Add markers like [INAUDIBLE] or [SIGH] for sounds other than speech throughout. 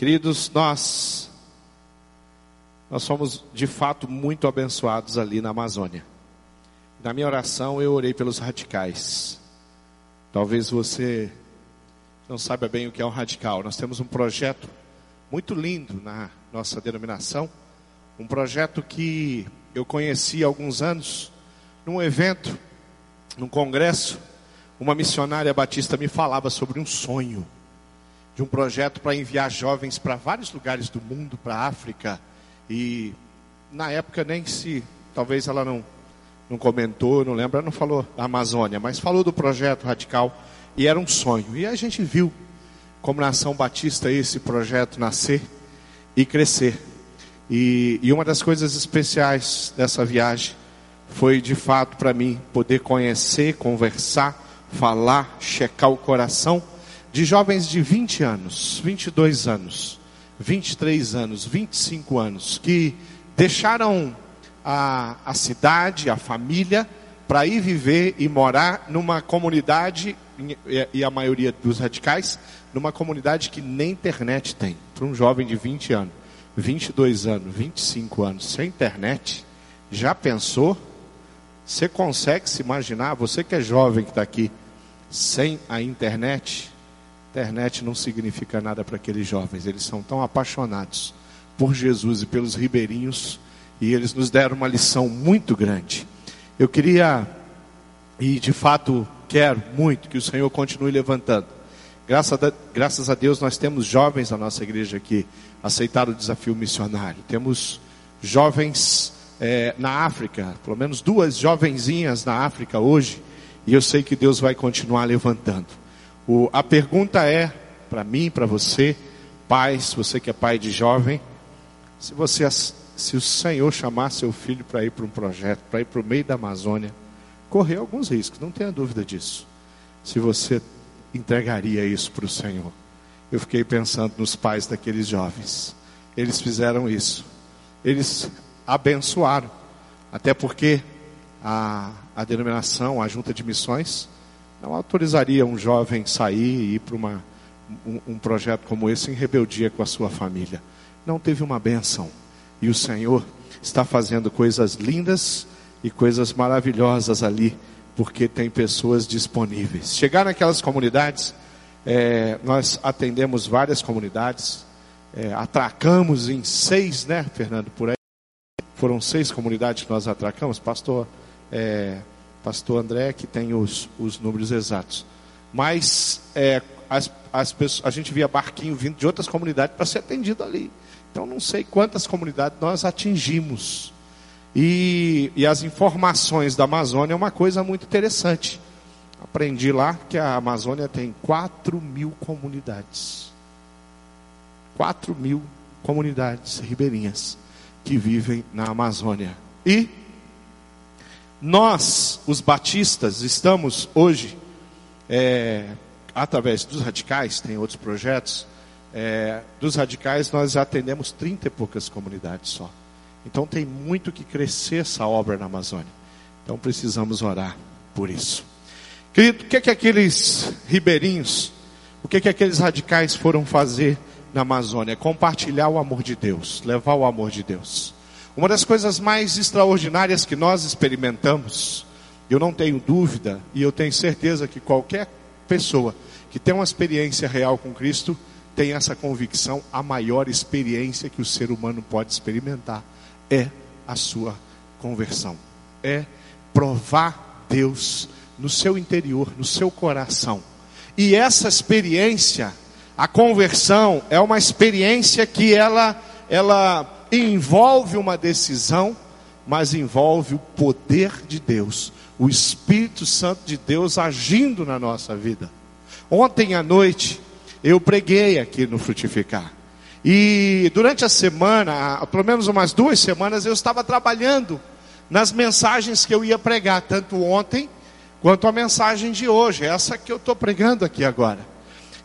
Queridos, nós nós somos de fato muito abençoados ali na Amazônia. Na minha oração eu orei pelos radicais. Talvez você não saiba bem o que é um radical. Nós temos um projeto muito lindo na nossa denominação, um projeto que eu conheci há alguns anos num evento, num congresso, uma missionária batista me falava sobre um sonho de um projeto para enviar jovens para vários lugares do mundo, para a África. E na época nem se, talvez ela não, não comentou, não lembra, não falou da Amazônia, mas falou do projeto radical e era um sonho. E a gente viu como nação batista esse projeto nascer e crescer. E, e uma das coisas especiais dessa viagem foi de fato para mim poder conhecer, conversar, falar, checar o coração de jovens de 20 anos, 22 anos, 23 anos, 25 anos, que deixaram a, a cidade, a família, para ir viver e morar numa comunidade, e a maioria dos radicais, numa comunidade que nem internet tem. Para um jovem de 20 anos, 22 anos, 25 anos, sem internet, já pensou? Você consegue se imaginar, você que é jovem que está aqui, sem a internet, internet não significa nada para aqueles jovens. Eles são tão apaixonados por Jesus e pelos ribeirinhos e eles nos deram uma lição muito grande. Eu queria e de fato quero muito que o Senhor continue levantando. Graças a, Deus nós temos jovens na nossa igreja aqui aceitaram o desafio missionário. Temos jovens é, na África, pelo menos duas jovenzinhas na África hoje e eu sei que Deus vai continuar levantando. O, a pergunta é, para mim, para você, pai, se você que é pai de jovem, se você, se o Senhor chamar seu filho para ir para um projeto, para ir para o meio da Amazônia, correr alguns riscos, não tenha dúvida disso. Se você entregaria isso para o Senhor. Eu fiquei pensando nos pais daqueles jovens. Eles fizeram isso. Eles abençoaram. Até porque a, a denominação, a junta de missões, não autorizaria um jovem sair e ir para uma, um, um projeto como esse em rebeldia com a sua família. Não teve uma benção. E o Senhor está fazendo coisas lindas e coisas maravilhosas ali, porque tem pessoas disponíveis. Chegar naquelas comunidades, é, nós atendemos várias comunidades, é, atracamos em seis, né, Fernando, por aí. Foram seis comunidades que nós atracamos, pastor é, pastor André, que tem os, os números exatos. Mas é, as, as pessoas, a gente via barquinho vindo de outras comunidades para ser atendido ali. Então não sei quantas comunidades nós atingimos. E, e as informações da Amazônia é uma coisa muito interessante. Aprendi lá que a Amazônia tem 4 mil comunidades. 4 mil comunidades ribeirinhas que vivem na Amazônia. E nós, os batistas, estamos hoje, é, através dos radicais, tem outros projetos, é, dos radicais nós atendemos 30 e poucas comunidades só. Então tem muito que crescer essa obra na Amazônia. Então precisamos orar por isso. Querido, o que é que aqueles ribeirinhos, o que é que aqueles radicais foram fazer na Amazônia? Compartilhar o amor de Deus, levar o amor de Deus. Uma das coisas mais extraordinárias que nós experimentamos, eu não tenho dúvida, e eu tenho certeza que qualquer pessoa que tem uma experiência real com Cristo tem essa convicção, a maior experiência que o ser humano pode experimentar é a sua conversão. É provar Deus no seu interior, no seu coração. E essa experiência, a conversão, é uma experiência que ela ela envolve uma decisão, mas envolve o poder de Deus, o Espírito Santo de Deus agindo na nossa vida. Ontem à noite eu preguei aqui no Frutificar. E durante a semana, pelo menos umas duas semanas, eu estava trabalhando nas mensagens que eu ia pregar, tanto ontem quanto a mensagem de hoje, essa que eu estou pregando aqui agora.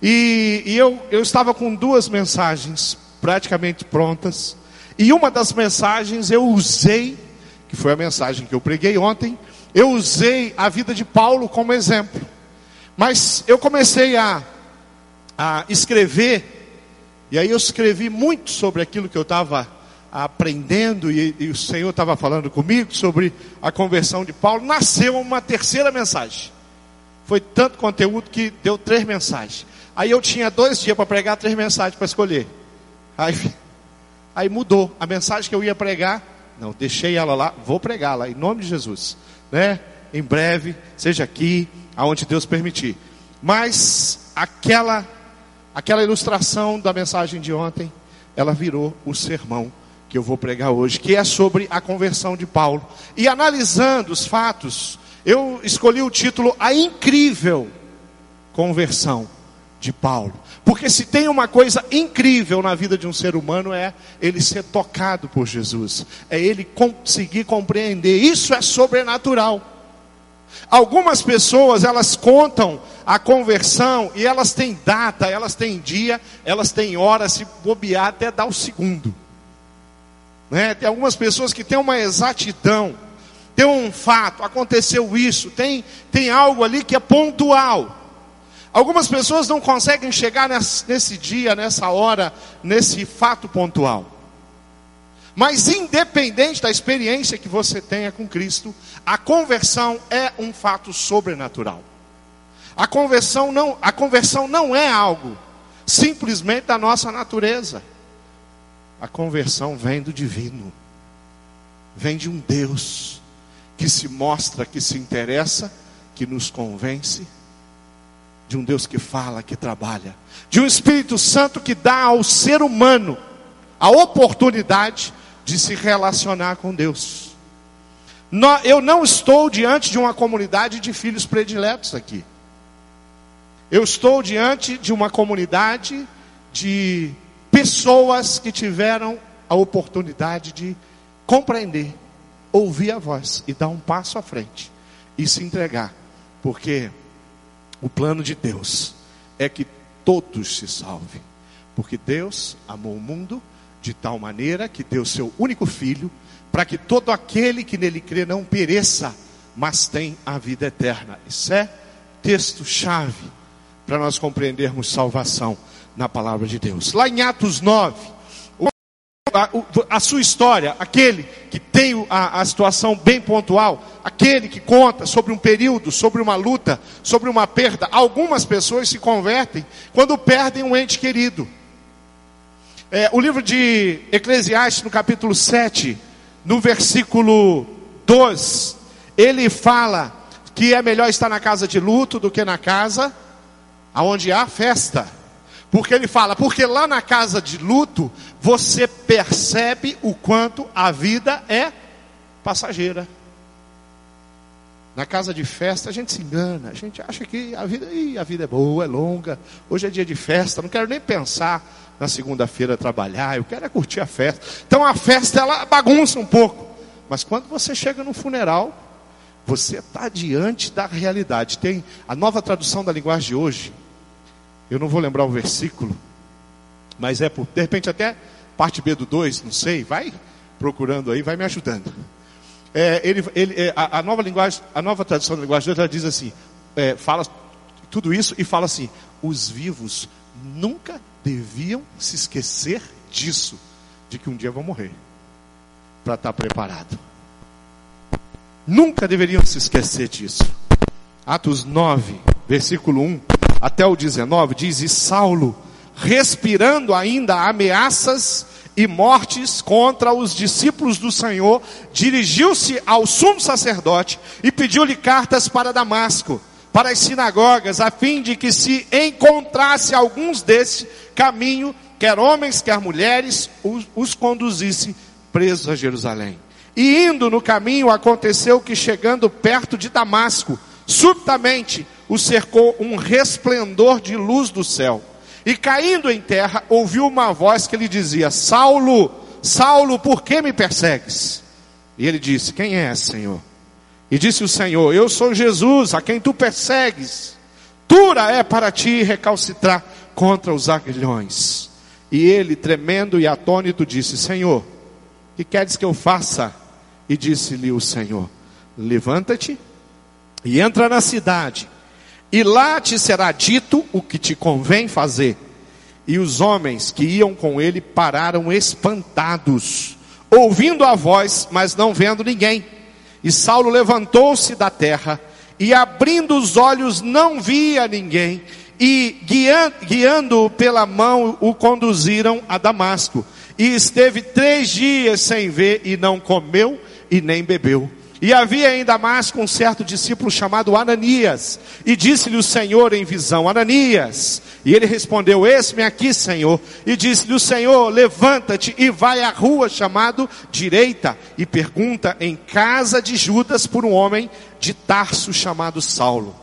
E, e eu, eu estava com duas mensagens praticamente prontas. E uma das mensagens eu usei, que foi a mensagem que eu preguei ontem, eu usei a vida de Paulo como exemplo. Mas eu comecei a, a escrever E aí eu escrevi muito sobre aquilo que eu estava aprendendo e, e, o Senhor estava falando comigo sobre a conversão de Paulo. Nasceu uma terceira mensagem. Foi tanto conteúdo que deu três mensagens. Aí eu tinha dois dias para pregar, três mensagens para escolher. Aí, aí mudou. A mensagem que eu ia pregar, não, deixei ela lá, vou pregá-la, em nome de Jesus. Né? Em breve, seja aqui, aonde Deus permitir. Mas aquela, aquela ilustração da mensagem de ontem, ela virou o sermão que eu vou pregar hoje, que é sobre a conversão de Paulo. E analisando os fatos, eu escolhi o título A Incrível Conversão de Paulo. Porque se tem uma coisa incrível na vida de um ser humano é ele ser tocado por Jesus, é ele conseguir compreender. Isso é sobrenatural. Algumas pessoas elas contam a conversão e elas têm data, elas têm dia, elas têm hora, se bobear até dar o segundo. Né? Tem algumas pessoas que têm uma exatidão tem um fato, aconteceu isso, tem, tem algo ali que é pontual. Algumas pessoas não conseguem chegar nesse, dia, nessa hora, nesse fato pontual. Mas independente da experiência que você tenha com Cristo, a conversão é um fato sobrenatural. A conversão não, a conversão não é algo simplesmente da nossa natureza. A conversão vem do divino. Vem de um Deus que se mostra, que se interessa, que nos convence, de um Deus que fala, que trabalha, de um Espírito Santo que dá ao ser humano a oportunidade de se relacionar com Deus. Eu não estou diante de uma comunidade de filhos prediletos aqui. Eu estou diante de uma comunidade de pessoas que tiveram a oportunidade de compreender ouvir a voz e dar um passo à frente e se entregar, porque o plano de Deus é que todos se salvem, porque Deus amou o mundo de tal maneira que deu seu único filho para que todo aquele que nele crê não pereça, mas tem a vida eterna. Isso é texto chave para nós compreendermos salvação na palavra de Deus. Lá em Atos 9, a, a, sua história, aquele que tem a, a situação bem pontual, aquele que conta sobre um período, sobre uma luta, sobre uma perda. Algumas pessoas se convertem quando perdem um ente querido. É, o livro de Eclesiastes, no capítulo 7, no versículo 2, ele fala que é melhor estar na casa de luto do que na casa onde há festa. Porque ele fala, porque lá na casa de luto, você percebe o quanto a vida é passageira. Na casa de festa a gente se engana, a gente acha que a vida, ih, a vida é boa, é longa. Hoje é dia de festa, não quero nem pensar na segunda-feira trabalhar, eu quero é curtir a festa. Então a festa ela bagunça um pouco. Mas quando você chega no funeral, você está diante da realidade. Tem a nova tradução da linguagem de hoje, eu não vou lembrar o versículo, mas é por, de repente até parte B do 2, não sei, vai procurando aí, vai me ajudando. É, ele, ele, é, a, a, nova linguagem, a nova tradução da linguagem ela diz assim, é, fala tudo isso e fala assim: os vivos nunca deviam se esquecer disso, de que um dia vão morrer, para estar preparado. Nunca deveriam se esquecer disso. Atos 9, versículo 1 até o 19, diz: E Saulo, respirando ainda ameaças e mortes contra os discípulos do Senhor, dirigiu-se ao sumo sacerdote e pediu-lhe cartas para Damasco, para as sinagogas, a fim de que se encontrasse alguns desse caminho, quer homens, quer mulheres, os, os conduzisse presos a Jerusalém. E indo no caminho, aconteceu que chegando perto de Damasco, subitamente o cercou um resplendor de luz do céu. E caindo em terra, ouviu uma voz que lhe dizia: Saulo, Saulo, por que me persegues? E ele disse: Quem é, Senhor? E disse o Senhor: Eu sou Jesus, a quem tu persegues. Dura é para ti recalcitrar contra os aguilhões. E ele, tremendo e atônito, disse: Senhor, que queres que eu faça? E disse-lhe o Senhor: Levanta-te e entra na cidade, e lá te será dito o que te convém fazer. E os homens que iam com ele pararam espantados, ouvindo a voz, mas não vendo ninguém. E Saulo levantou-se da terra e, abrindo os olhos, não via ninguém. E guiando-o pela mão, o conduziram a Damasco. E esteve três dias sem ver, e não comeu e nem bebeu. E havia em Damasco um certo discípulo chamado Ananias, e disse-lhe o Senhor em visão: Ananias. E ele respondeu: Eis-me aqui, Senhor. E disse-lhe o Senhor: Levanta-te e vai à rua chamado Direita, e pergunta em casa de Judas por um homem de Tarso chamado Saulo.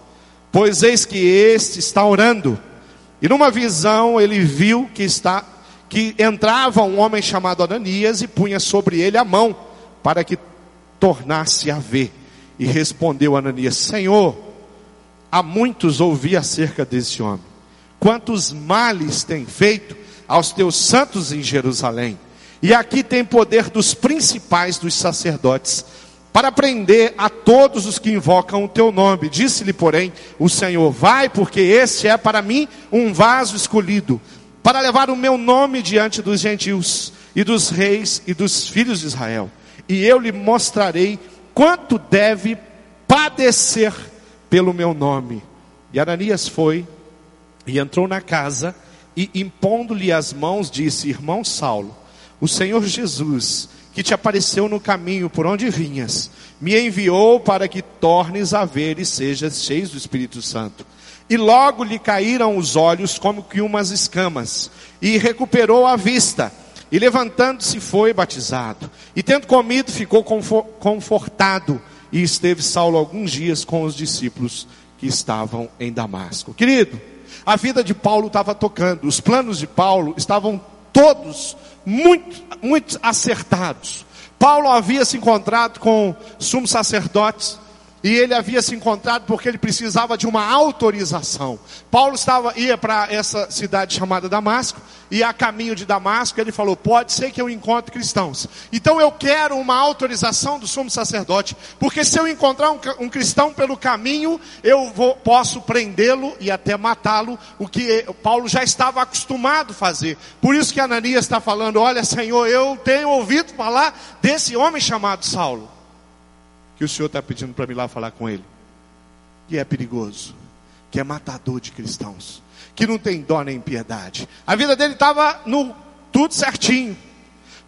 Pois eis que este está orando. E numa visão ele viu que está que entrava um homem chamado Ananias e punha sobre ele a mão para que tornasse a ver. E respondeu Ananias: Senhor, há muitos ouvi acerca desse homem. Quantos males tem feito aos teus santos em Jerusalém? E aqui tem poder dos principais dos sacerdotes para prender a todos os que invocam o teu nome. Disse-lhe, porém, o Senhor: Vai, porque este é para mim um vaso escolhido, para levar o meu nome diante dos gentios e dos reis e dos filhos de Israel e eu lhe mostrarei quanto deve padecer pelo meu nome. E Ananias foi e entrou na casa e impondo-lhe as mãos disse: Irmão Saulo, o Senhor Jesus, que te apareceu no caminho por onde vinhas, me enviou para que tornes a ver e sejas cheio do Espírito Santo. E logo lhe caíram os olhos como que umas escamas, e recuperou a vista e levantando-se foi batizado. E tendo comido, ficou confortado. E esteve Saulo alguns dias com os discípulos que estavam em Damasco. Querido, a vida de Paulo estava tocando. Os planos de Paulo estavam todos muito, muito acertados. Paulo havia se encontrado com sumos sacerdotes e ele havia se encontrado porque ele precisava de uma autorização. Paulo estava ia para essa cidade chamada Damasco e a caminho de Damasco ele falou: pode ser que eu encontre cristãos. Então eu quero uma autorização do sumo sacerdote, porque se eu encontrar um, um cristão pelo caminho, eu vou, posso prendê-lo e até matá-lo, o que Paulo já estava acostumado a fazer. Por isso que Ananias está falando: olha, Senhor, eu tenho ouvido falar desse homem chamado Saulo que o Senhor está pedindo para mim lá falar com ele. Que é perigoso, que é matador de cristãos, que não tem dó nem piedade. A vida dele estava no tudo certinho.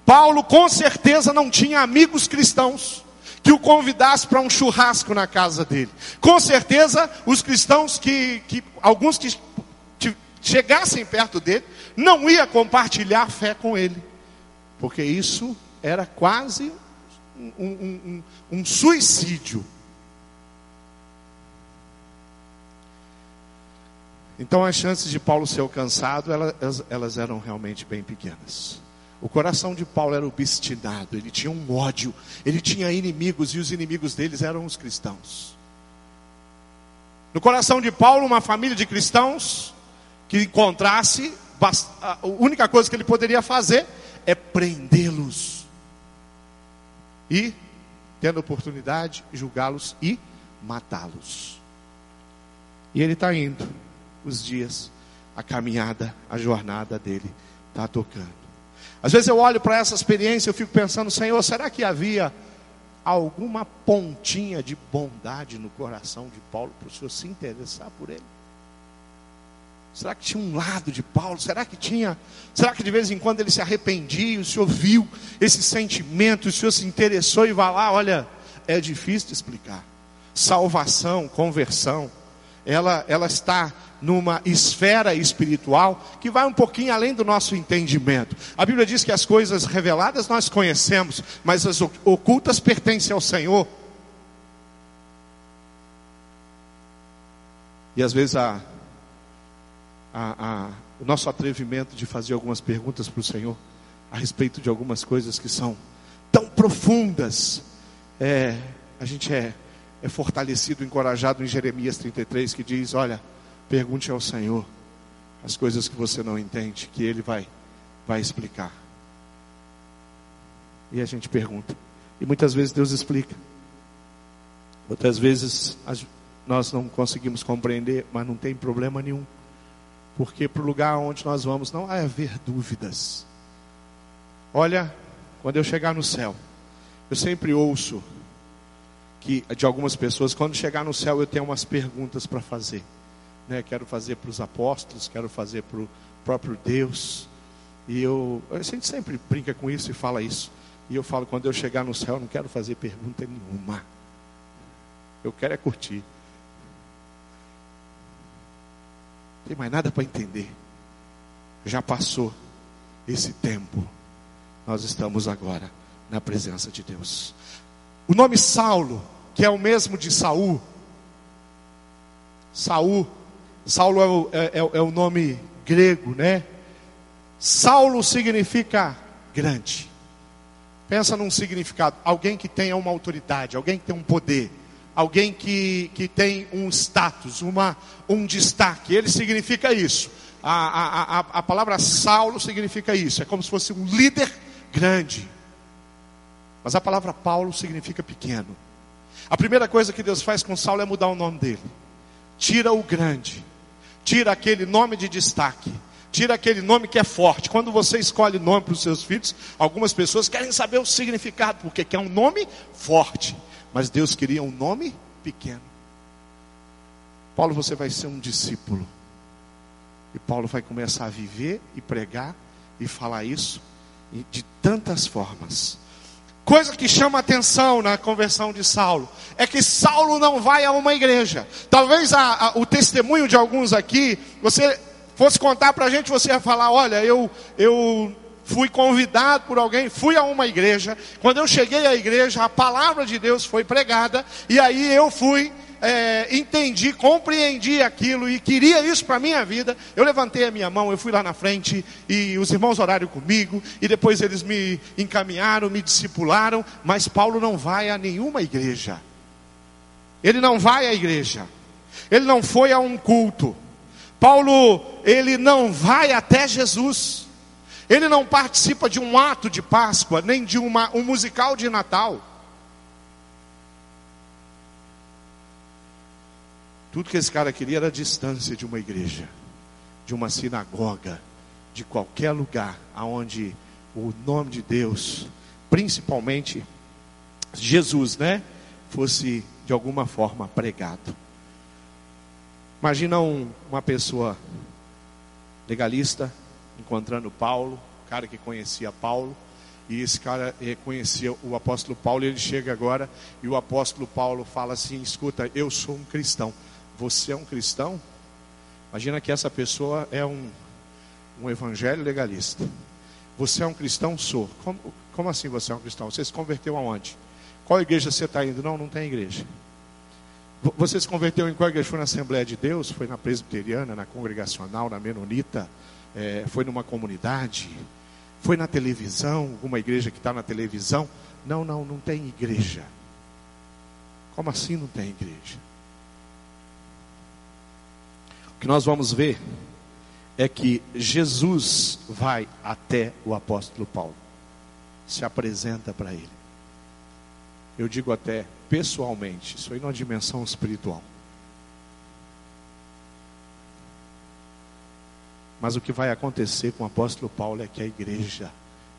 Paulo com certeza não tinha amigos cristãos que o convidasse para um churrasco na casa dele. Com certeza os cristãos que, que alguns que chegassem perto dele não ia compartilhar fé com ele, porque isso era quase um, um, um, suicídio. Então as chances de Paulo ser alcançado, elas, elas eram realmente bem pequenas. O coração de Paulo era obstinado, ele tinha um ódio, ele tinha inimigos e os inimigos deles eram os cristãos. No coração de Paulo, uma família de cristãos que encontrasse, a única coisa que ele poderia fazer é prendê-los e, tendo oportunidade, julgá-los e matá-los. E ele está indo, os dias, a caminhada, a jornada dele está tocando. Às vezes eu olho para essa experiência, eu fico pensando, Senhor, será que havia alguma pontinha de bondade no coração de Paulo para o Senhor se interessar por ele? Será que tinha um lado de Paulo? Será que tinha? Será que de vez em quando ele se arrependia? O Senhor viu esse sentimento? O Senhor se interessou e vai lá? Olha, é difícil de explicar. Salvação, conversão, ela, ela está numa esfera espiritual que vai um pouquinho além do nosso entendimento. A Bíblia diz que as coisas reveladas nós conhecemos, mas as ocultas pertencem ao Senhor. E às vezes a, a, a, o nosso atrevimento de fazer algumas perguntas para o Senhor a respeito de algumas coisas que são tão profundas. É, a gente é, é fortalecido, encorajado em Jeremias 33, que diz: Olha, pergunte ao Senhor as coisas que você não entende, que Ele vai, vai explicar. E a gente pergunta. E muitas vezes Deus explica. Outras vezes nós não conseguimos compreender, mas não tem problema nenhum. Porque para o lugar onde nós vamos não vai haver dúvidas. Olha, quando eu chegar no céu, eu sempre ouço que de algumas pessoas, quando chegar no céu, eu tenho umas perguntas para fazer. Né? Quero fazer para os apóstolos, quero fazer para o próprio Deus. E eu, a gente sempre brinca com isso e fala isso. E eu falo, quando eu chegar no céu, eu não quero fazer pergunta nenhuma. Eu quero é curtir. Não tem mais nada para entender. Já passou esse tempo. Nós estamos agora na presença de Deus. O nome Saulo, que é o mesmo de Saul. Saul, Saulo é o, é, é, é o nome grego, né? Saulo significa grande. Pensa num significado: alguém que tenha uma autoridade, alguém que tem um poder, alguém que, que tem um status, uma, um destaque. Ele significa isso. A, a, a, a palavra Saulo significa isso. É como se fosse um líder grande. Mas a palavra Paulo significa pequeno. A primeira coisa que Deus faz com Saulo é mudar o nome dele. Tira o grande. Tira aquele nome de destaque tira aquele nome que é forte. Quando você escolhe nome para os seus filhos, algumas pessoas querem saber o significado, porque quer um nome forte. Mas Deus queria um nome pequeno. Paulo, você vai ser um discípulo. E Paulo vai começar a viver e pregar e falar isso de tantas formas. Coisa que chama atenção na conversão de Saulo é que Saulo não vai a uma igreja. Talvez a, a, o testemunho de alguns aqui, você fosse contar para a gente, você ia falar: olha, eu, eu fui convidado por alguém, fui a uma igreja. Quando eu cheguei à igreja, a palavra de Deus foi pregada, e aí eu fui. É, entendi, compreendi aquilo e queria isso para a minha vida. Eu levantei a minha mão, eu fui lá na frente e os irmãos oraram comigo, e depois eles me encaminharam, me discipularam. Mas Paulo não vai a nenhuma igreja, ele não vai à igreja, ele não foi a um culto, Paulo, ele não vai até Jesus. Ele não participa de um ato de Páscoa, nem de uma, um musical de Natal. Tudo que esse cara queria era a distância de uma igreja, de uma sinagoga, de qualquer lugar aonde o nome de Deus, principalmente Jesus, né, fosse de alguma forma pregado. Imagina um, uma pessoa legalista encontrando Paulo, cara que conhecia Paulo, e esse cara eh, conhecia o apóstolo Paulo, e ele chega agora e o apóstolo Paulo fala assim: escuta, eu sou um cristão. Você é um cristão? Imagina que essa pessoa é um, um evangelho legalista. Você é um cristão? Sou. Como, como assim você é um cristão? Você se converteu aonde? Qual igreja você está indo? Não, não tem igreja. Você se converteu em qual igreja? Foi na Assembleia de Deus? Foi na Presbiteriana, na Congregacional, na Menonita? É, foi numa comunidade? Foi na televisão? Alguma igreja que está na televisão? Não, não, não tem igreja. Como assim não tem igreja? O que nós vamos ver é que Jesus vai até o apóstolo Paulo, se apresenta para ele. Eu digo até pessoalmente, isso aí numa dimensão espiritual. Mas o que vai acontecer com o apóstolo Paulo é que a igreja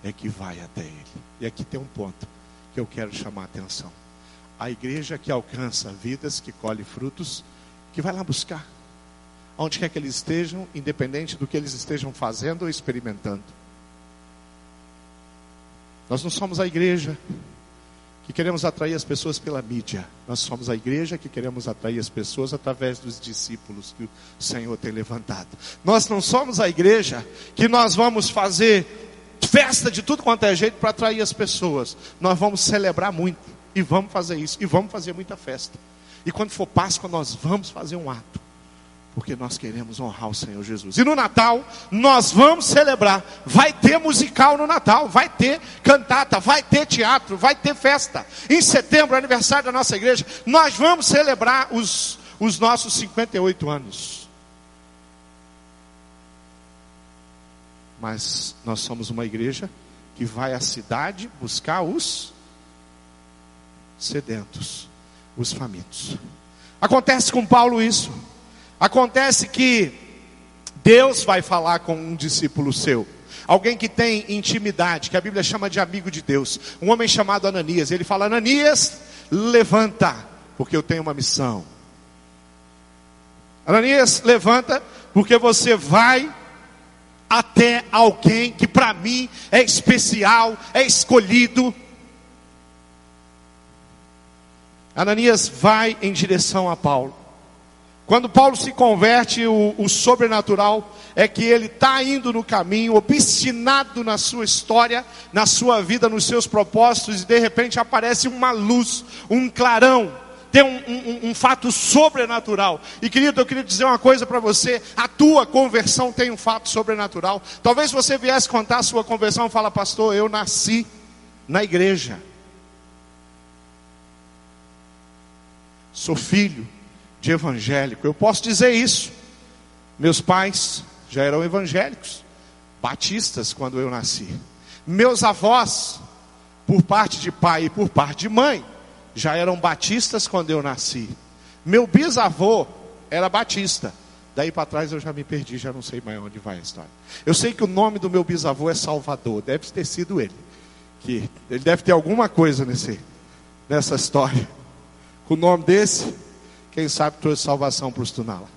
é que vai até ele. E aqui tem um ponto que eu quero chamar a atenção. A igreja que alcança vidas, que colhe frutos, que vai lá buscar. Onde quer que eles estejam, independente do que eles estejam fazendo ou experimentando. Nós não somos a igreja que queremos atrair as pessoas pela mídia. Nós somos a igreja que queremos atrair as pessoas através dos discípulos que o Senhor tem levantado. Nós não somos a igreja que nós vamos fazer festa de tudo quanto é jeito para atrair as pessoas. Nós vamos celebrar muito e vamos fazer isso e vamos fazer muita festa. E quando for Páscoa, nós vamos fazer um ato porque nós queremos honrar o Senhor Jesus. E no Natal, nós vamos celebrar. Vai ter musical no Natal, vai ter cantata, vai ter teatro, vai ter festa. Em setembro, aniversário da nossa igreja, nós vamos celebrar os, os nossos 58 anos. Mas nós somos uma igreja que vai à cidade buscar os sedentos, os famintos. Acontece com Paulo isso. Acontece que Deus vai falar com um discípulo seu. Alguém que tem intimidade, que a Bíblia chama de amigo de Deus. Um homem chamado Ananias. Ele fala: Ananias, levanta, porque eu tenho uma missão. Ananias, levanta, porque você vai até alguém que para mim é especial, é escolhido. Ananias vai em direção a Paulo. Quando Paulo se converte, o, o sobrenatural é que ele está indo no caminho, obstinado na sua história, na sua vida, nos seus propósitos, e de repente aparece uma luz, um clarão, tem um, um, um, fato sobrenatural. E querido, eu queria dizer uma coisa para você: a tua conversão tem um fato sobrenatural. Talvez você viesse contar a sua conversão e fala, pastor, eu nasci na igreja. Sou filho de evangélico. Eu posso dizer isso. Meus pais já eram evangélicos, batistas quando eu nasci. Meus avós, por parte de pai e por parte de mãe, já eram batistas quando eu nasci. Meu bisavô era batista. Daí para trás eu já me perdi, já não sei mais onde vai a história. Eu sei que o nome do meu bisavô é Salvador, deve ter sido ele. Que ele deve ter alguma coisa nesse, nessa história. Com o nome desse, quem sabe trouxe salvação para os Tunala.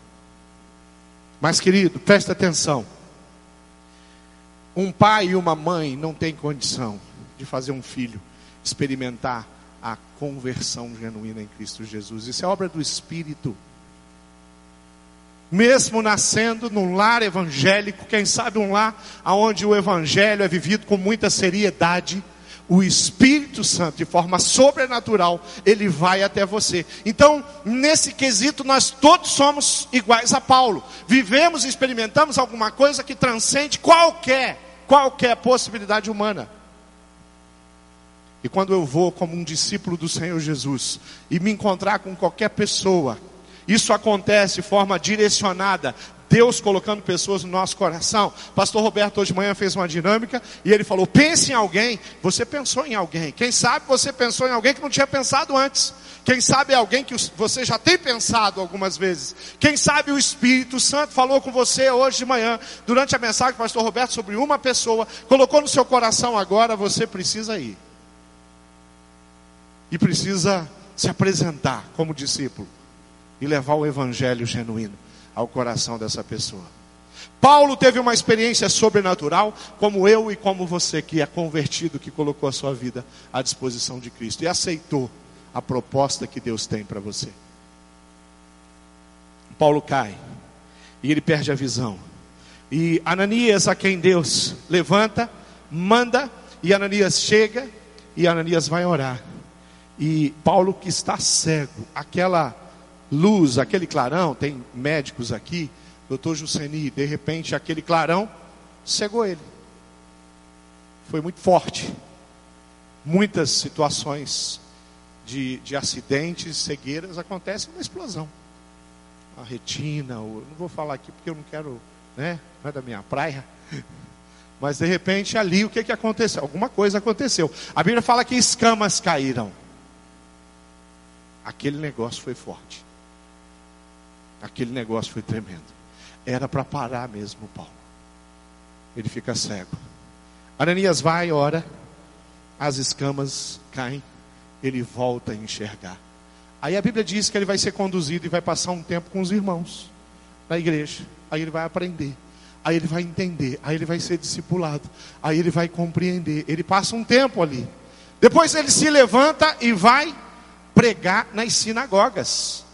Mas querido, presta atenção. Um pai e uma mãe não têm condição de fazer um filho experimentar a conversão genuína em Cristo Jesus. Isso é obra do Espírito. Mesmo nascendo num lar evangélico, quem sabe um lar onde o evangelho é vivido com muita seriedade, o Espírito Santo, de forma sobrenatural, ele vai até você. Então, nesse quesito, nós todos somos iguais a Paulo. Vivemos e experimentamos alguma coisa que transcende qualquer, qualquer possibilidade humana. E quando eu vou como um discípulo do Senhor Jesus e me encontrar com qualquer pessoa, isso acontece de forma direcionada, Deus colocando pessoas no nosso coração. Pastor Roberto hoje de manhã fez uma dinâmica e ele falou: pense em alguém. Você pensou em alguém. Quem sabe você pensou em alguém que não tinha pensado antes. Quem sabe é alguém que você já tem pensado algumas vezes. Quem sabe o Espírito Santo falou com você hoje de manhã, durante a mensagem do pastor Roberto sobre uma pessoa, colocou no seu coração agora, você precisa ir e precisa se apresentar como discípulo e levar o evangelho genuíno ao coração dessa pessoa. Paulo teve uma experiência sobrenatural, como eu e como você que é convertido, que colocou a sua vida à disposição de Cristo e aceitou a proposta que Deus tem para você. Paulo cai e ele perde a visão. E Ananias, a quem Deus levanta, manda, e Ananias chega, e Ananias vai orar. E Paulo que está cego, aquela luz, aquele clarão, tem médicos aqui, doutor Juceni, de repente aquele clarão cegou ele. Foi muito forte. Muitas situações de, de acidentes, cegueiras acontecem na explosão. A retina, não vou falar aqui porque eu não quero, né? Não é da minha praia. [LAUGHS] Mas de repente ali o que, que aconteceu? Alguma coisa aconteceu. A Bíblia fala que escamas caíram aquele negócio foi forte. Aquele negócio foi tremendo. Era para parar mesmo Paulo. Ele fica cego. Ananias vai, ora, as escamas caem, ele volta a enxergar. Aí a Bíblia diz que ele vai ser conduzido e vai passar um tempo com os irmãos na igreja. Aí ele vai aprender. Aí ele vai entender. Aí ele vai ser discipulado. Aí ele vai compreender. Ele passa um tempo ali. Depois ele se levanta e vai pregar nas sinagogas.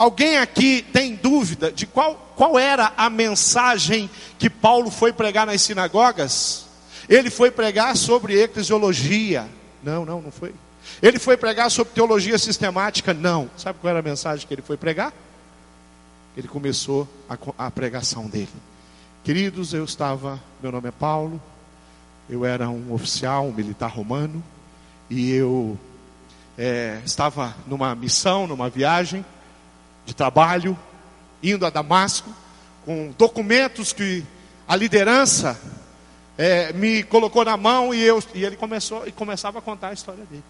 Alguém aqui tem dúvida de qual, qual era a mensagem que Paulo foi pregar nas sinagogas? Ele foi pregar sobre eclesiologia. Não, não, não foi. Ele foi pregar sobre teologia sistemática? Não. Sabe qual era a mensagem que ele foi pregar? Ele começou a, a pregação dele. Queridos, eu estava, meu nome é Paulo, eu era um oficial, um militar romano, e eu é, estava numa missão, numa viagem de trabalho, indo a Damasco, com documentos que a liderança é, me colocou na mão e, eu, e ele começou e começava a contar a história dele.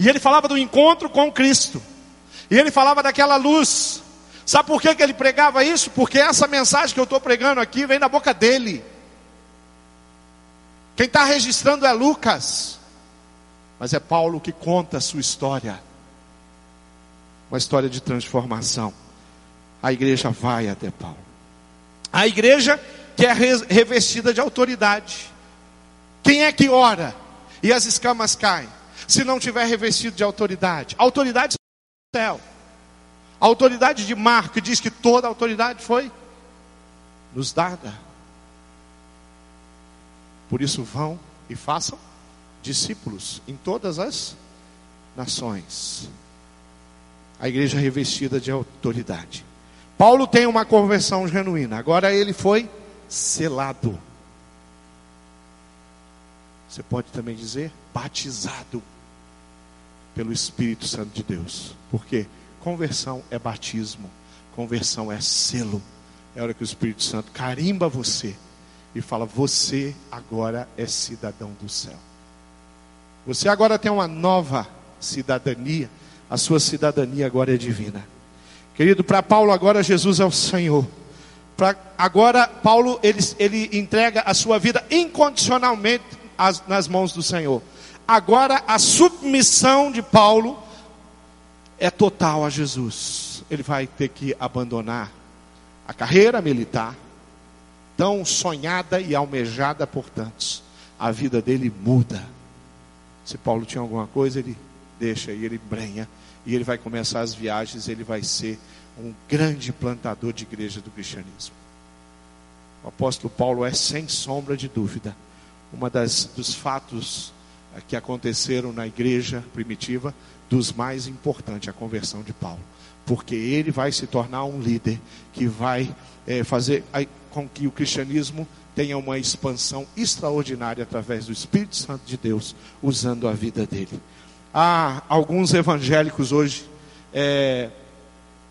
E ele falava do encontro com Cristo. E ele falava daquela luz Sabe por que, que ele pregava isso? Porque essa mensagem que eu estou pregando aqui vem da boca dele. Quem está registrando é Lucas, mas é Paulo que conta a sua história uma história de transformação. A igreja vai até Paulo. A igreja que é revestida de autoridade. Quem é que ora e as escamas caem? Se não tiver revestido de autoridade. Autoridade do céu. A autoridade de Marco diz que toda a autoridade foi nos dada. Por isso vão e façam discípulos em todas as nações. A igreja revestida de autoridade. Paulo tem uma conversão genuína. Agora ele foi selado. Você pode também dizer batizado pelo Espírito Santo de Deus. Por quê? Conversão é batismo, conversão é selo. É hora que o Espírito Santo carimba você e fala: Você agora é cidadão do céu. Você agora tem uma nova cidadania. A sua cidadania agora é divina. Querido, para Paulo agora Jesus é o Senhor. Pra, agora Paulo ele, ele entrega a sua vida incondicionalmente as, nas mãos do Senhor. Agora a submissão de Paulo é total a Jesus. Ele vai ter que abandonar a carreira militar, tão sonhada e almejada por tantos. A vida dele muda. Se Paulo tinha alguma coisa, ele deixa e ele brenha. E ele vai começar as viagens, ele vai ser um grande plantador de igreja do cristianismo. O apóstolo Paulo é, sem sombra de dúvida, uma das dos fatos eh, que aconteceram na igreja primitiva dos mais importantes, a conversão de Paulo. Porque ele vai se tornar um líder que vai é, fazer com que o cristianismo tenha uma expansão extraordinária através do Espírito Santo de Deus, usando a vida dele. Há alguns evangélicos hoje, é,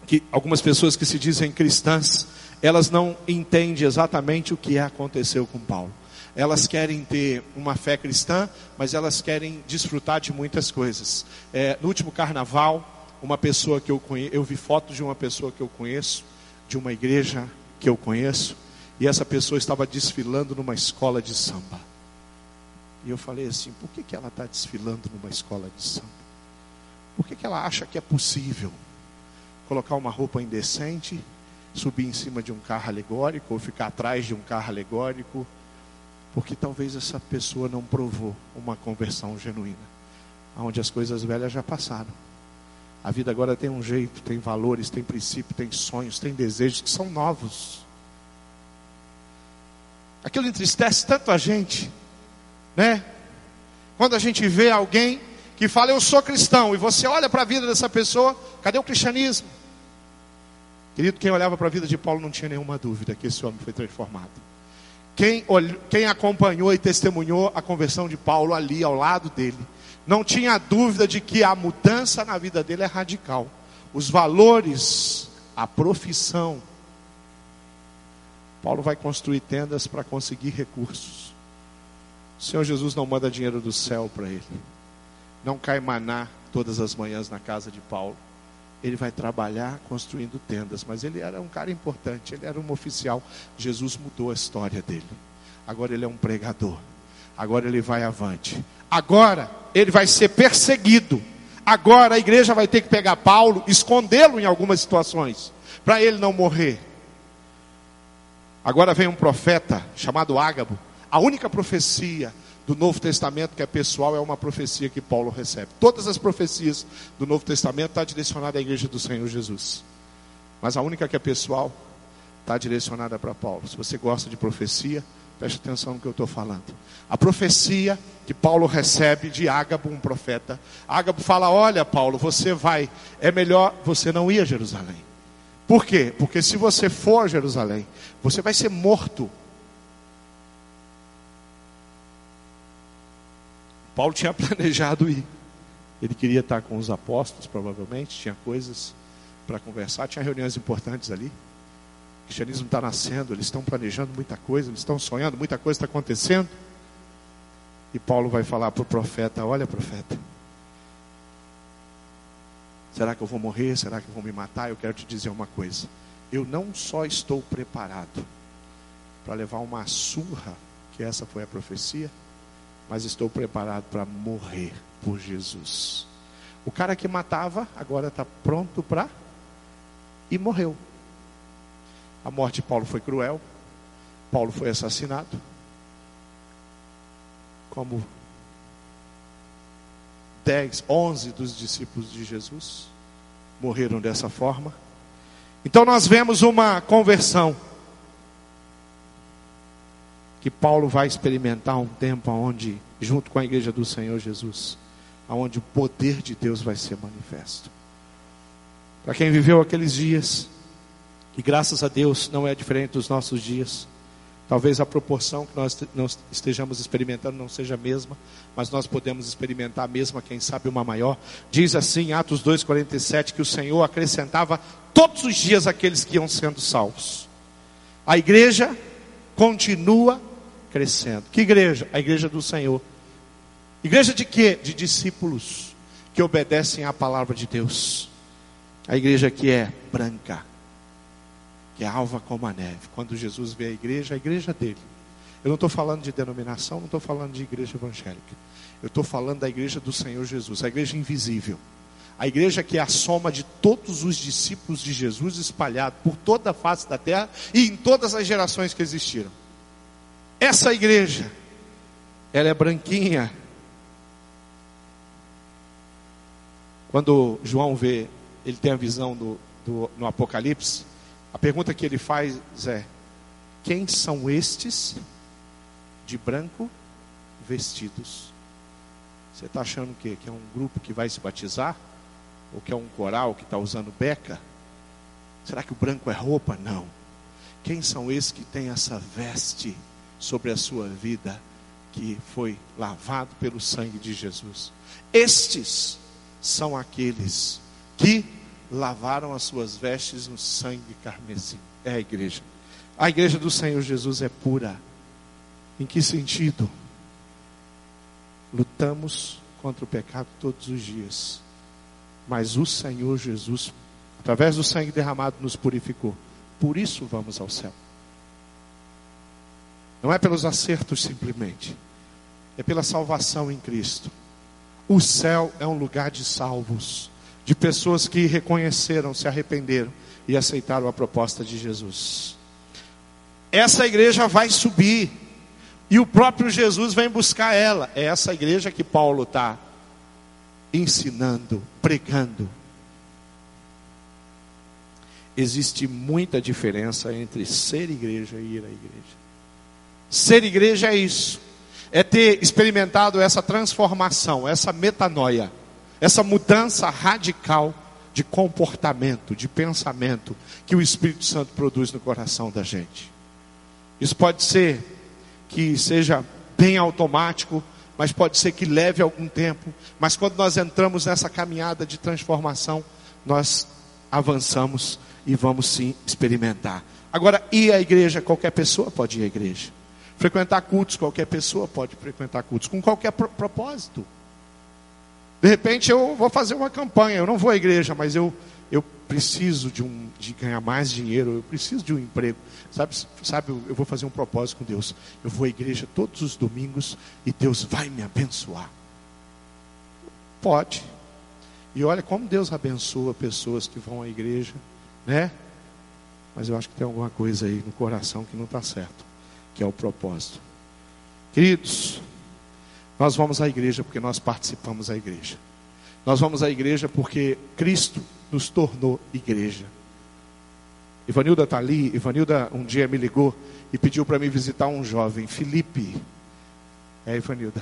que algumas pessoas que se dizem cristãs, elas não entendem exatamente o que aconteceu com Paulo. Elas querem ter uma fé cristã, mas elas querem desfrutar de muitas coisas. É, no último carnaval, uma pessoa que eu eu vi fotos de uma pessoa que eu conheço, de uma igreja que eu conheço, e essa pessoa estava desfilando numa escola de samba. E eu falei assim: por que, que ela está desfilando numa escola de samba? Por que, que ela acha que é possível colocar uma roupa indecente, subir em cima de um carro alegórico ou ficar atrás de um carro alegórico? Porque talvez essa pessoa não provou uma conversão genuína, onde as coisas velhas já passaram. A vida agora tem um jeito, tem valores, tem princípios, tem sonhos, tem desejos que são novos. Aquilo entristece tanto a gente, né? Quando a gente vê alguém que fala eu sou cristão e você olha para a vida dessa pessoa, cadê o cristianismo? Querido, quem olhava para a vida de Paulo não tinha nenhuma dúvida que esse homem foi transformado. Quem, quem acompanhou e testemunhou a conversão de Paulo ali ao lado dele, não tinha dúvida de que a mudança na vida dele é radical. Os valores, a profissão. Paulo vai construir tendas para conseguir recursos. O Senhor Jesus não manda dinheiro do céu para ele. Não cai maná todas as manhãs na casa de Paulo ele vai trabalhar construindo tendas. Mas ele era um cara importante, ele era um oficial. Jesus mudou a história dele. Agora ele é um pregador. Agora ele vai avante. Agora ele vai ser perseguido. Agora a igreja vai ter que pegar Paulo, escondê-lo em algumas situações, para ele não morrer. Agora vem um profeta chamado Ágabo. A única profecia do Novo Testamento, que é pessoal, é uma profecia que Paulo recebe. Todas as profecias do Novo Testamento estão tá direcionadas à igreja do Senhor Jesus. Mas a única que é pessoal está direcionada para Paulo. Se você gosta de profecia, preste atenção no que eu estou falando. A profecia que Paulo recebe de Ágabo, um profeta. Ágabo fala: Olha, Paulo, você vai, é melhor você não ir a Jerusalém. Por quê? Porque se você for a Jerusalém, você vai ser morto Paulo tinha [LAUGHS] planejado ir. Ele queria estar com os apóstolos, provavelmente, tinha coisas para conversar, tinha reuniões importantes ali. O cristianismo está nascendo, eles estão planejando muita coisa, eles estão sonhando, muita coisa está acontecendo. E Paulo vai falar para o profeta: Olha, profeta, Será que eu vou morrer? Será que vão me matar? Eu quero te dizer uma coisa. Eu não só estou preparado para levar uma surra, que essa foi a profecia, mas estou preparado para morrer por Jesus. O cara que matava agora está pronto para e morreu. A morte de Paulo foi cruel. Paulo foi assassinado. Como 10, 11 dos discípulos de Jesus morreram dessa forma. Então nós vemos uma conversão que Paulo vai experimentar um tempo onde, junto com a igreja do Senhor Jesus, aonde o poder de Deus vai ser manifesto. Para quem viveu aqueles dias, e graças a Deus não é diferente dos nossos dias, Talvez a proporção que nós estejamos experimentando não seja a mesma, mas nós podemos experimentar a mesma, quem sabe uma maior. Diz assim, Atos 2,47, que o Senhor acrescentava todos os dias aqueles que iam sendo salvos. A igreja continua crescendo. Que igreja? A igreja do Senhor. Igreja de quê? De discípulos que obedecem à palavra de Deus. A igreja que é branca que é alva como a neve. Quando Jesus vê a igreja, a igreja dele. Eu não estou falando de denominação, não estou falando de igreja evangélica. Eu estou falando da igreja do Senhor Jesus, a igreja invisível. A igreja que é a soma de todos os discípulos de Jesus espalhados por toda a face da terra e em todas as gerações que existiram. Essa igreja, ela é branquinha. Quando João vê, ele tem a visão do, do no Apocalipse, a pergunta que ele faz é: quem são estes de branco vestidos? Você está achando o quê? Que é um grupo que vai se batizar? Ou que é um coral que está usando beca? Será que o branco é roupa? Não. Quem são esses que têm essa veste sobre a sua vida que foi lavado pelo sangue de Jesus? Estes são aqueles que lavaram as suas vestes no sangue carmesim. É a igreja. A igreja do Senhor Jesus é pura. Em que sentido? Lutamos contra o pecado todos os dias. Mas o Senhor Jesus, através do sangue derramado, nos purificou. Por isso vamos ao céu. Não é pelos acertos simplesmente, é pela salvação em Cristo. O céu é um lugar de salvos de pessoas que reconheceram, se arrependeram e aceitaram a proposta de Jesus. Essa igreja vai subir e o próprio Jesus vem buscar ela. É essa igreja que Paulo está ensinando, pregando. Existe muita diferença entre ser igreja e ir à igreja. Ser igreja é isso, é ter experimentado essa transformação, essa metanoia essa mudança radical de comportamento, de pensamento que o Espírito Santo produz no coração da gente. Isso pode ser que seja bem automático, mas pode ser que leve algum tempo. Mas quando nós entramos nessa caminhada de transformação, nós avançamos e vamos sim experimentar. Agora, ir à igreja, qualquer pessoa pode ir à igreja. Frequentar cultos, qualquer pessoa pode frequentar cultos, com qualquer propósito. De repente eu vou fazer uma campanha, eu não vou à igreja, mas eu, eu preciso de, um, de ganhar mais dinheiro, eu preciso de um emprego. Sabe, sabe, eu vou fazer um propósito com Deus. Eu vou à igreja todos os domingos e Deus vai me abençoar. Pode. E olha como Deus abençoa pessoas que vão à igreja, né? Mas eu acho que tem alguma coisa aí no coração que não está certo, que é o propósito. Queridos, nós vamos à igreja porque nós participamos da igreja. Nós vamos à igreja porque Cristo nos tornou igreja. Ivanilda está ali. Ivanilda um dia me ligou e pediu para me visitar um jovem, Felipe. É, Ivanilda.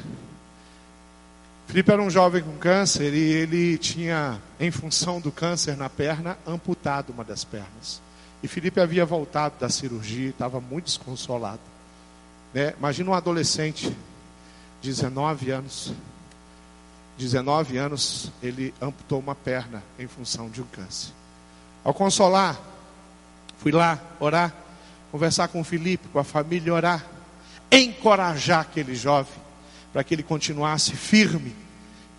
Felipe era um jovem com câncer e ele tinha, em função do câncer na perna, amputado uma das pernas. E Felipe havia voltado da cirurgia e estava muito desconsolado. Né? Imagina um adolescente 19 anos. 19 anos ele amputou uma perna em função de um câncer. Ao consolar, fui lá orar, conversar com o Felipe, com a família, orar, encorajar aquele jovem para que ele continuasse firme,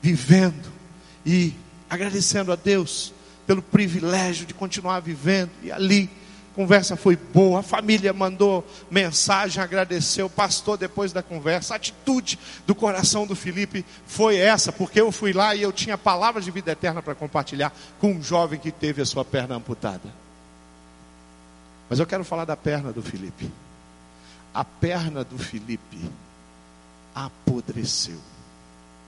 vivendo e agradecendo a Deus pelo privilégio de continuar vivendo. E ali, conversa foi boa, a família mandou mensagem, agradeceu, pastor depois da conversa. A atitude do coração do Felipe foi essa, porque eu fui lá e eu tinha palavras de vida eterna para compartilhar com um jovem que teve a sua perna amputada. Mas eu quero falar da perna do Felipe. A perna do Felipe apodreceu,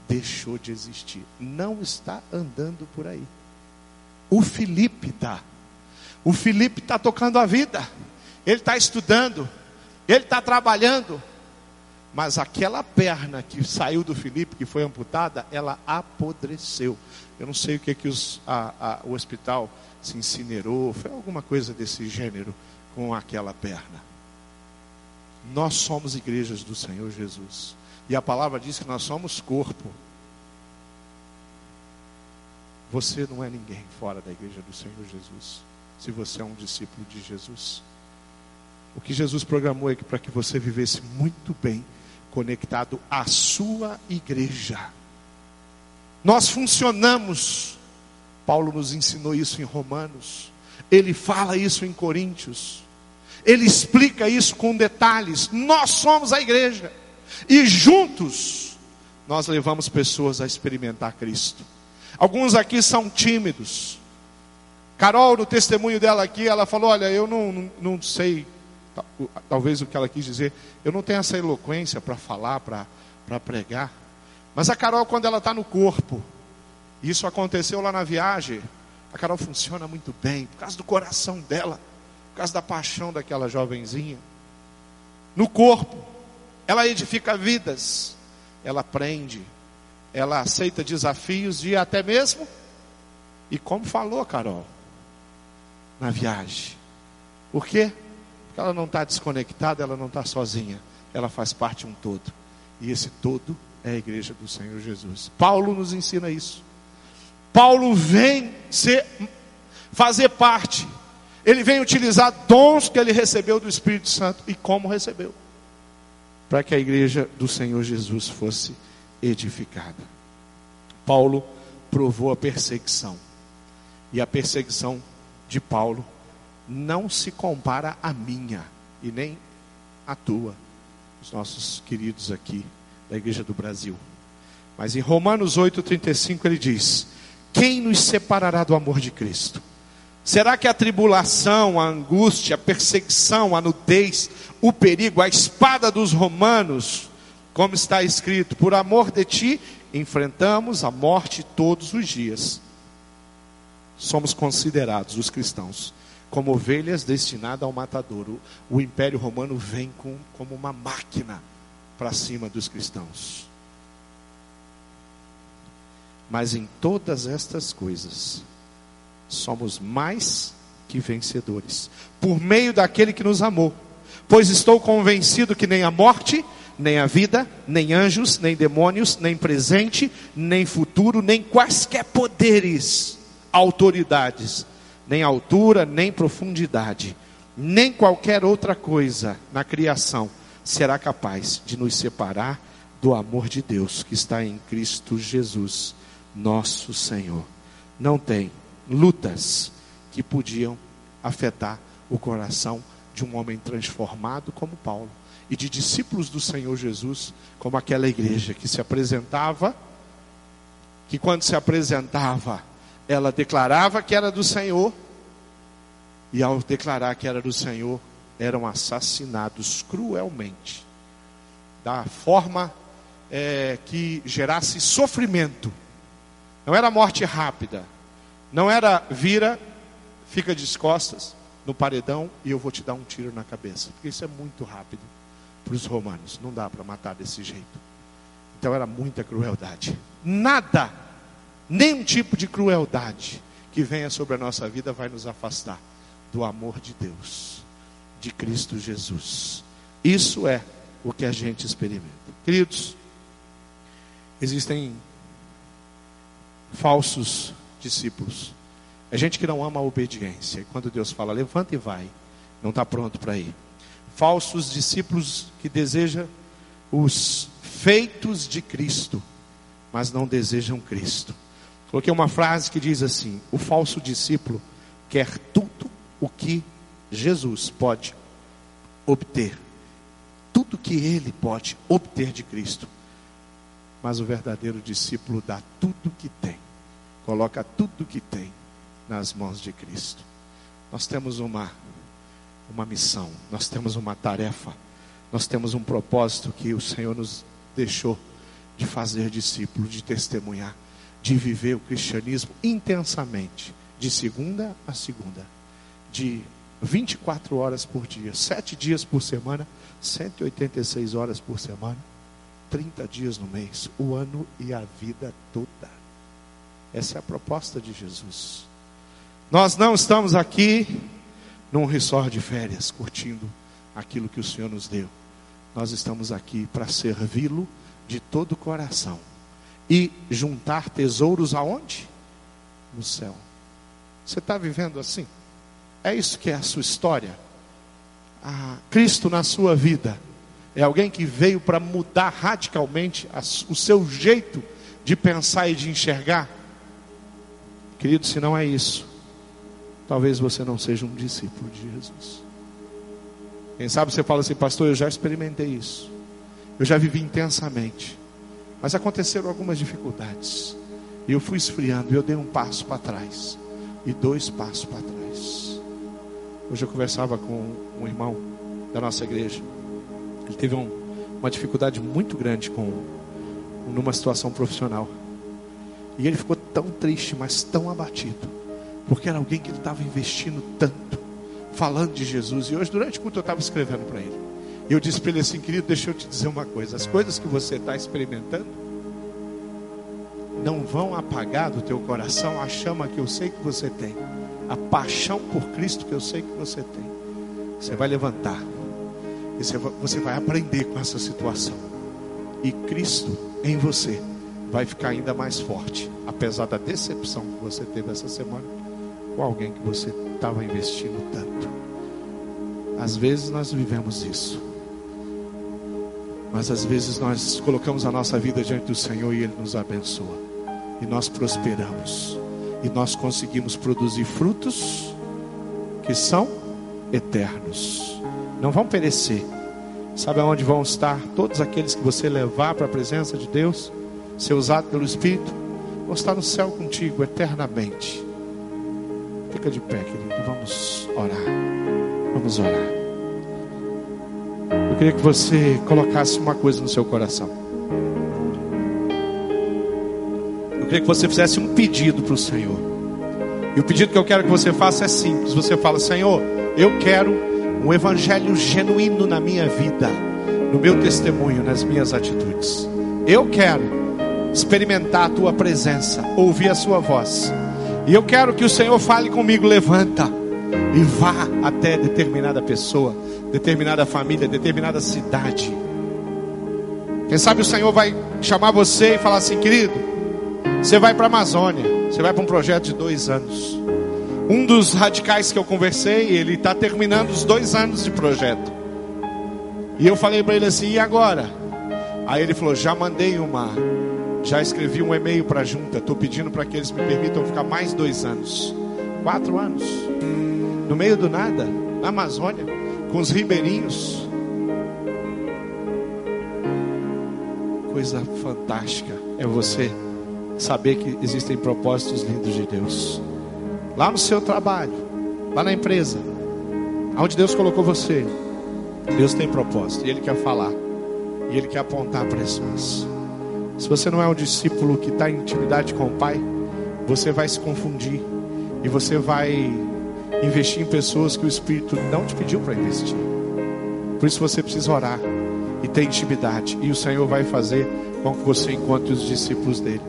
deixou de existir, não está andando por aí. O Felipe está. O Felipe está tocando a vida. Ele está estudando. Ele está trabalhando. Mas aquela perna que saiu do Felipe, que foi amputada, ela apodreceu. Eu não sei o que, que os, a, a, o hospital se incinerou, foi alguma coisa desse gênero com aquela perna. Nós somos igrejas do Senhor Jesus. E a palavra diz que nós somos corpo. Você não é ninguém fora da igreja do Senhor Jesus. Se você é um discípulo de Jesus. O que Jesus programou é para que você vivesse muito bem conectado à sua igreja. Nós funcionamos. Paulo nos ensinou isso em Romanos. Ele fala isso em Coríntios. Ele explica isso com detalhes. Nós somos a igreja. E juntos nós levamos pessoas a experimentar Cristo. Alguns aqui são tímidos. Carol, no testemunho dela aqui, ela falou: Olha, eu não, não, não sei, talvez o que ela quis dizer, eu não tenho essa eloquência para falar, para pregar. Mas a Carol, quando ela está no corpo, isso aconteceu lá na viagem, a Carol funciona muito bem, por causa do coração dela, por causa da paixão daquela jovenzinha. No corpo, ela edifica vidas, ela aprende, ela aceita desafios e até mesmo, e como falou Carol, na viagem. Por quê? Porque ela não está desconectada, ela não está sozinha, ela faz parte de um todo. E esse todo é a igreja do Senhor Jesus. Paulo nos ensina isso. Paulo vem ser, fazer parte, ele vem utilizar dons que ele recebeu do Espírito Santo e como recebeu, para que a igreja do Senhor Jesus fosse edificada. Paulo provou a perseguição. E a perseguição de Paulo não se compara à minha e nem à tua, os nossos queridos aqui da Igreja do Brasil. Mas em Romanos 8,35 ele diz: Quem nos separará do amor de Cristo? Será que a tribulação, a angústia, a perseguição, a nudez, o perigo, a espada dos romanos como está escrito: por amor de ti, enfrentamos a morte todos os dias. Somos considerados, os cristãos, como ovelhas destinadas ao matadouro. O Império Romano vem com, como uma máquina para cima dos cristãos. Mas em todas estas coisas, somos mais que vencedores, por meio daquele que nos amou. Pois estou convencido que nem a morte, nem a vida, nem anjos, nem demônios, nem presente, nem futuro, nem quaisquer poderes, autoridades, nem altura, nem profundidade, nem qualquer outra coisa na criação será capaz de nos separar do amor de Deus que está em Cristo Jesus, nosso Senhor. Não tem lutas que podiam afetar o coração de um homem transformado como Paulo e de discípulos do Senhor Jesus, como aquela igreja que se apresentava, que quando se apresentava, ela declarava que era do Senhor, e ao declarar que era do Senhor, eram assassinados cruelmente, da forma é, que gerasse sofrimento. Não era morte rápida, não era vira, fica de costas no paredão e eu vou te dar um tiro na cabeça, porque isso é muito rápido para os romanos. Não dá para matar desse jeito. Então era muita crueldade. Nada, nenhum tipo de crueldade que venha sobre a nossa vida vai nos afastar do amor de Deus, de Cristo Jesus. Isso é o que a gente experimenta. Queridos, existem falsos discípulos. É gente que não ama a obediência. E quando Deus fala, levanta e vai, não está pronto para ir falsos discípulos que desejam os feitos de Cristo, mas não desejam Cristo. Coloquei uma frase que diz assim: o falso discípulo quer tudo o que Jesus pode obter, tudo que ele pode obter de Cristo. Mas o verdadeiro discípulo dá tudo que tem, coloca tudo que tem nas mãos de Cristo. Nós temos uma uma missão, nós temos uma tarefa, nós temos um propósito que o Senhor nos deixou de fazer discípulo, de testemunhar, de viver o cristianismo intensamente, de segunda a segunda, de 24 horas por dia, 7 dias por semana, 186 horas por semana, 30 dias no mês, o ano e a vida toda. Essa é a proposta de Jesus. Nós não estamos aqui num resort de férias, curtindo aquilo que o Senhor nos deu. Nós estamos aqui para servi-lo de todo o coração e juntar tesouros aonde? No céu. Você está vivendo assim? É isso que é a sua história? Ah, Cristo na sua vida é alguém que veio para mudar radicalmente o seu jeito de pensar e de enxergar? Querido, se não é isso, talvez você não seja um discípulo de Jesus. Quem sabe você fala assim, pastor, eu já experimentei isso. Eu já vivi intensamente. Mas aconteceram algumas dificuldades. E eu fui esfriando, e eu dei um passo para trás. E dois passos para trás. Hoje eu conversava com um irmão da nossa igreja. Ele teve um, uma dificuldade muito grande com numa situação profissional. E ele ficou tão triste, mas tão abatido porque era alguém que ele estava investindo tanto, falando de Jesus. E hoje, durante o culto, eu estava escrevendo para ele. E eu disse para ele assim, querido, deixa eu te dizer uma coisa: as coisas que você está experimentando não vão apagar do teu coração a chama que eu sei que você tem, a paixão por Cristo que eu sei que você tem. Você vai levantar, você vai aprender com essa situação, e Cristo em você vai ficar ainda mais forte, apesar da decepção que você teve essa semana com alguém que você estava investindo tanto. Às vezes nós vivemos isso. Mas às vezes nós colocamos a nossa vida diante do Senhor e Ele nos abençoa. E nós prosperamos. E nós conseguimos produzir frutos que são eternos. Não vão perecer. Sabe aonde vão estar todos aqueles que você levar para a presença de Deus, ser usado pelo Espírito? Vão estar no céu contigo eternamente. Fica de pé, querido. Vamos orar. Vamos orar. Eu queria que você colocasse uma coisa no seu coração. Eu queria que você fizesse um pedido para o Senhor. E o pedido que eu quero que você faça é simples. Você fala: Senhor, eu quero um evangelho genuíno na minha vida, no meu testemunho, nas minhas atitudes. Eu quero experimentar a tua presença, ouvir a sua voz. E eu quero que o Senhor fale comigo, levanta e vá até determinada pessoa, determinada família, determinada cidade. Quem sabe o Senhor vai chamar você e falar assim, querido, você vai para a Amazônia, você vai para um projeto de dois anos. Um dos radicais que eu conversei, ele está terminando os dois anos de projeto. E eu falei para ele assim, e agora? Aí ele falou, já mandei uma já escrevi um e-mail para a junta. Estou pedindo para que eles me permitam ficar mais dois anos. Quatro anos. No meio do nada, na Amazônia, com os ribeirinhos. Coisa fantástica é você saber que existem propósitos lindos de Deus. Lá no seu trabalho, lá na empresa, onde Deus colocou você, Deus tem propósito e Ele quer falar, e Ele quer apontar pessoas. Se você não é um discípulo que está em intimidade com o Pai, você vai se confundir e você vai investir em pessoas que o Espírito não te pediu para investir. Por isso você precisa orar e ter intimidade, e o Senhor vai fazer com que você encontre os discípulos dele,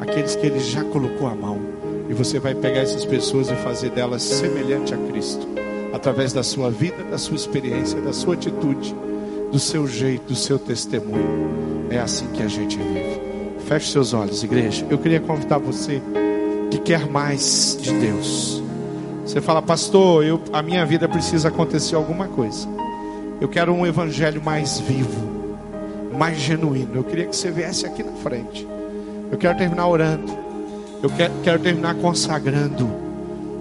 aqueles que ele já colocou a mão, e você vai pegar essas pessoas e fazer delas semelhante a Cristo, através da sua vida, da sua experiência, da sua atitude, do seu jeito, do seu testemunho. É assim que a gente vive. Feche seus olhos, igreja. Eu queria convidar você que quer mais de Deus. Você fala, pastor, eu, a minha vida precisa acontecer alguma coisa. Eu quero um evangelho mais vivo, mais genuíno. Eu queria que você viesse aqui na frente. Eu quero terminar orando. Eu quero, quero terminar consagrando.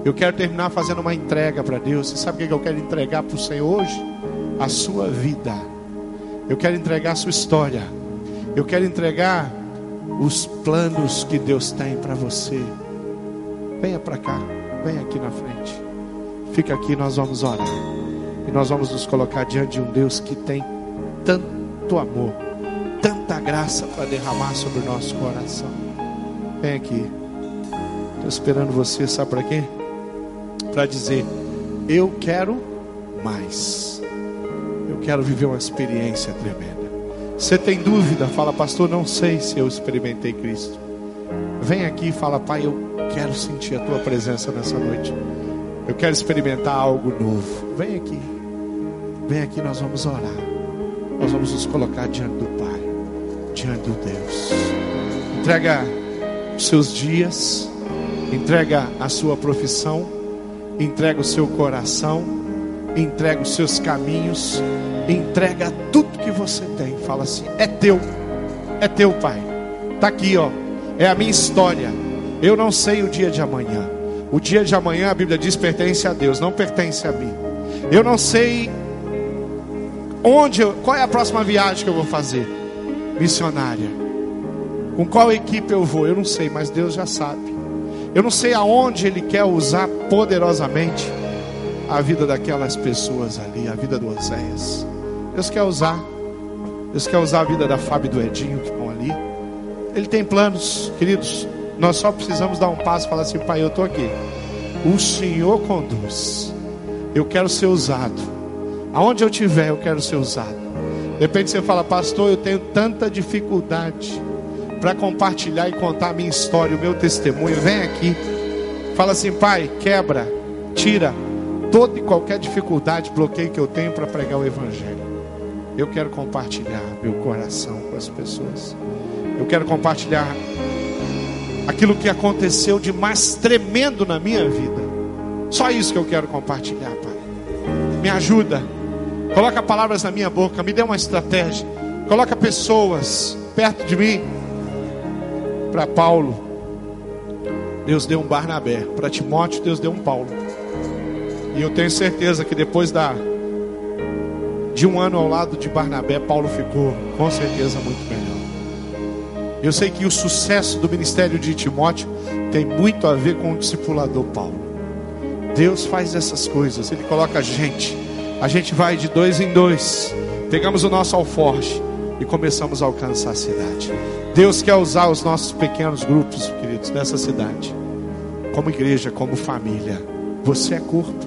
Eu quero terminar fazendo uma entrega para Deus. Você sabe o que eu quero entregar para o Senhor hoje? A sua vida. Eu quero entregar a sua história. Eu quero entregar os planos que Deus tem para você. Venha para cá, venha aqui na frente. Fica aqui, nós vamos orar. E nós vamos nos colocar diante de um Deus que tem tanto amor, tanta graça para derramar sobre o nosso coração. Vem aqui. Estou esperando você, sabe para quê? Para dizer: Eu quero mais. Eu quero viver uma experiência tremenda. Você tem dúvida? Fala, pastor, não sei se eu experimentei Cristo. Vem aqui e fala, pai, eu quero sentir a tua presença nessa noite. Eu quero experimentar algo novo. Vem aqui. Vem aqui, nós vamos orar. Nós vamos nos colocar diante do Pai, diante do Deus. Entrega os seus dias, entrega a sua profissão, entrega o seu coração, entrega os seus caminhos, entrega tudo que você tem. Fala assim: é teu, é teu, Pai. Está aqui, ó. É a minha história. Eu não sei o dia de amanhã. O dia de amanhã, a Bíblia diz, pertence a Deus, não pertence a mim. Eu não sei onde, qual é a próxima viagem que eu vou fazer, missionária. Com qual equipe eu vou, eu não sei, mas Deus já sabe. Eu não sei aonde Ele quer usar poderosamente a vida daquelas pessoas ali, a vida do Oséias. Deus quer usar. Deus quer usar a vida da Fábio e do Edinho que estão. Ele tem planos, queridos. Nós só precisamos dar um passo e falar assim: Pai, eu estou aqui. O Senhor conduz. Eu quero ser usado. Aonde eu estiver, eu quero ser usado. De repente você fala, pastor, eu tenho tanta dificuldade para compartilhar e contar a minha história, o meu testemunho. Vem aqui. Fala assim, pai, quebra, tira toda e qualquer dificuldade, bloqueio que eu tenho para pregar o Evangelho. Eu quero compartilhar meu coração com as pessoas. Eu quero compartilhar aquilo que aconteceu de mais tremendo na minha vida. Só isso que eu quero compartilhar, Pai. Me ajuda. Coloca palavras na minha boca, me dê uma estratégia. Coloca pessoas perto de mim. Para Paulo, Deus deu um Barnabé. Para Timóteo, Deus deu um Paulo. E eu tenho certeza que depois da de um ano ao lado de Barnabé, Paulo ficou com certeza muito melhor. Eu sei que o sucesso do ministério de Timóteo tem muito a ver com o discipulador Paulo. Deus faz essas coisas, Ele coloca a gente, a gente vai de dois em dois, pegamos o nosso alforje e começamos a alcançar a cidade. Deus quer usar os nossos pequenos grupos, queridos, nessa cidade, como igreja, como família. Você é corpo.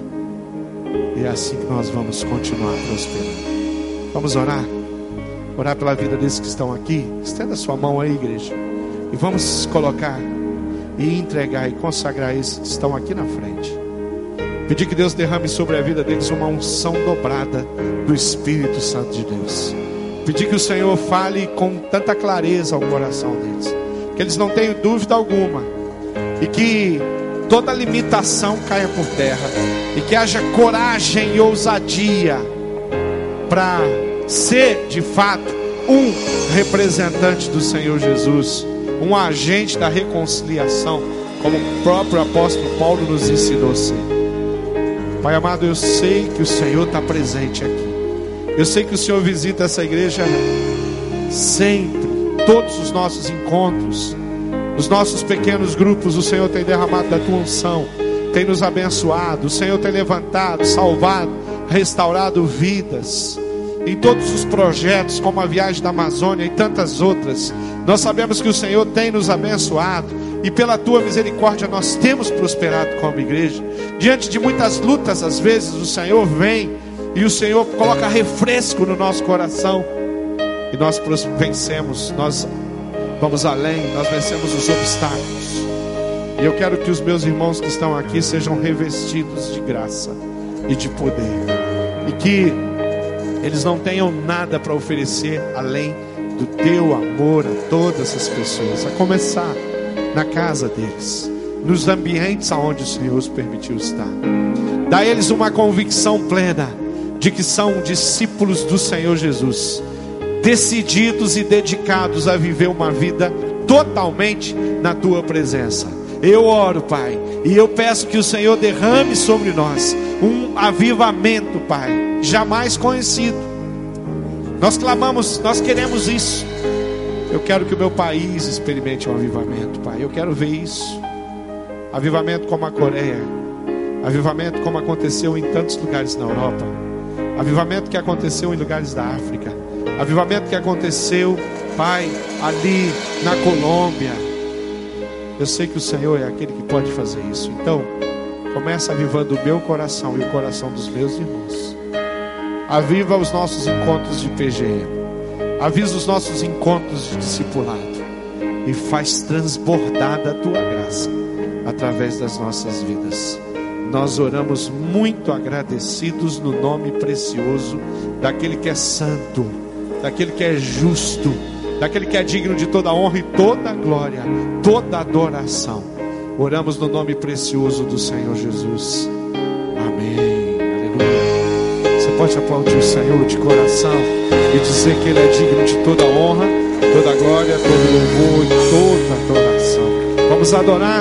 E é assim que nós vamos continuar prosperando. Vamos orar? Orar pela vida desses que estão aqui. Estenda sua mão aí, igreja. E vamos colocar e entregar e consagrar esses que estão aqui na frente. Pedir que Deus derrame sobre a vida deles uma unção dobrada do Espírito Santo de Deus. Pedir que o Senhor fale com tanta clareza ao coração deles. Que eles não tenham dúvida alguma. E que toda limitação caia por terra e que haja coragem e ousadia para ser de fato um representante do Senhor Jesus, um agente da reconciliação, como o próprio apóstolo Paulo nos ensinou ser. Pai amado, eu sei que o Senhor está presente aqui. Eu sei que o Senhor visita essa igreja sempre, todos os nossos encontros os nossos pequenos grupos, o Senhor tem derramado da tua unção, tem nos abençoado, o Senhor tem levantado, salvado, restaurado vidas. Em todos os projetos, como a viagem da Amazônia e tantas outras, nós sabemos que o Senhor tem nos abençoado e pela tua misericórdia nós temos prosperado como igreja. Diante de muitas lutas, às vezes o Senhor vem e o Senhor coloca refresco no nosso coração e nós vencemos, nós vamos além, nós vencemos os obstáculos. E eu quero que os meus irmãos que estão aqui sejam revestidos de graça e de poder. E que eles não tenham nada para oferecer além do teu amor a todas as pessoas, a começar na casa deles, nos ambientes aonde o Senhor os permitiu estar. Dá a eles uma convicção plena de que são discípulos do Senhor Jesus decididos e dedicados a viver uma vida totalmente na tua presença. Eu oro, Pai, e eu peço que o Senhor derrame sobre nós um avivamento, Pai, jamais conhecido. Nós clamamos, nós queremos isso. Eu quero que o meu país experimente um avivamento, Pai. Eu quero ver isso. Avivamento como a Coreia. Avivamento como aconteceu em tantos lugares na Europa. Avivamento que aconteceu em lugares da África. Avivamento que aconteceu, Pai, ali na Colômbia. Eu sei que o Senhor é aquele que pode fazer isso. Então, começa avivando o meu coração e o coração dos meus irmãos. Aviva os nossos encontros de PGM. Avisa os nossos encontros de discipulado e faz transbordar da tua graça através das nossas vidas. Nós oramos muito agradecidos no nome precioso daquele que é santo, daquele que é justo, daquele que é digno de toda honra e toda glória, toda adoração. Oramos no nome precioso do Senhor Jesus. Pode aplaudir o Senhor de coração e dizer que Ele é digno de toda honra, toda glória, todo louvor e toda adoração. Vamos adorar.